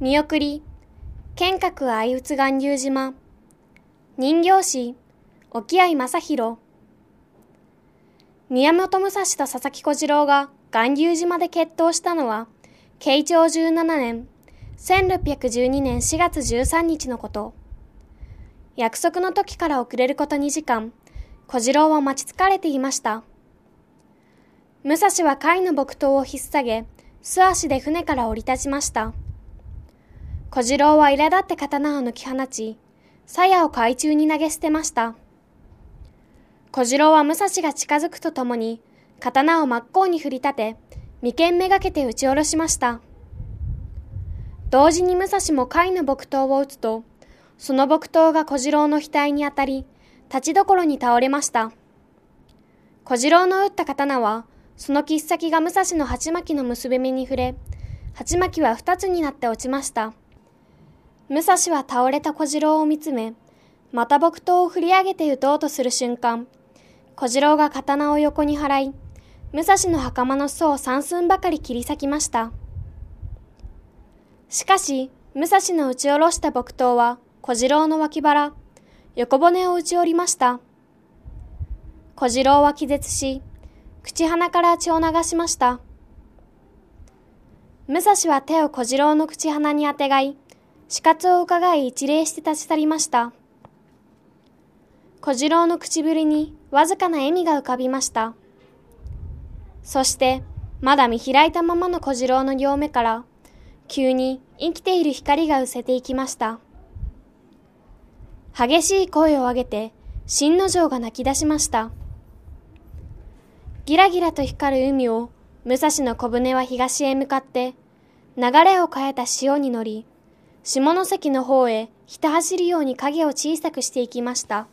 見送り、剣閣相打つ巌流島、人形師、沖合正宏、宮本武蔵と佐々木小次郎が巌流島で決闘したのは、慶長17年、1612年4月13日のこと。約束の時から遅れること2時間、小次郎は待ち疲れていました。武蔵は貝の木刀を引っ提げ、素足で船から降り立ちました。小次郎は苛立って刀を抜き放ち、鞘を海中に投げ捨てました。小次郎は武蔵が近づくとともに、刀を真っ向に振り立て、眉間めがけて打ち下ろしました。同時に武蔵も貝の木刀を打つと、その木刀が小次郎の額に当たり、立ちどころに倒れました。小次郎の打った刀は、その切っ先が武蔵の鉢巻きの結び目に触れ、鉢巻きは二つになって落ちました。武蔵は倒れた小次郎を見つめ、また木刀を振り上げて撃とうとする瞬間、小次郎が刀を横に払い、武蔵の袴の裾を三寸ばかり切り裂きました。しかし、武蔵の打ち下ろした木刀は小次郎の脇腹、横骨を打ち折りました。小次郎は気絶し、口鼻から血を流しました。武蔵は手を小次郎の口鼻にあてがい、死活を伺い一礼して立ち去りました。小次郎の唇にわずかな笑みが浮かびました。そして、まだ見開いたままの小次郎の両目から、急に生きている光が失せていきました。激しい声を上げて、新之丞が泣き出しました。ギラギラと光る海を、武蔵の小舟は東へ向かって、流れを変えた潮に乗り、下関の方へひた走るように影を小さくしていきました。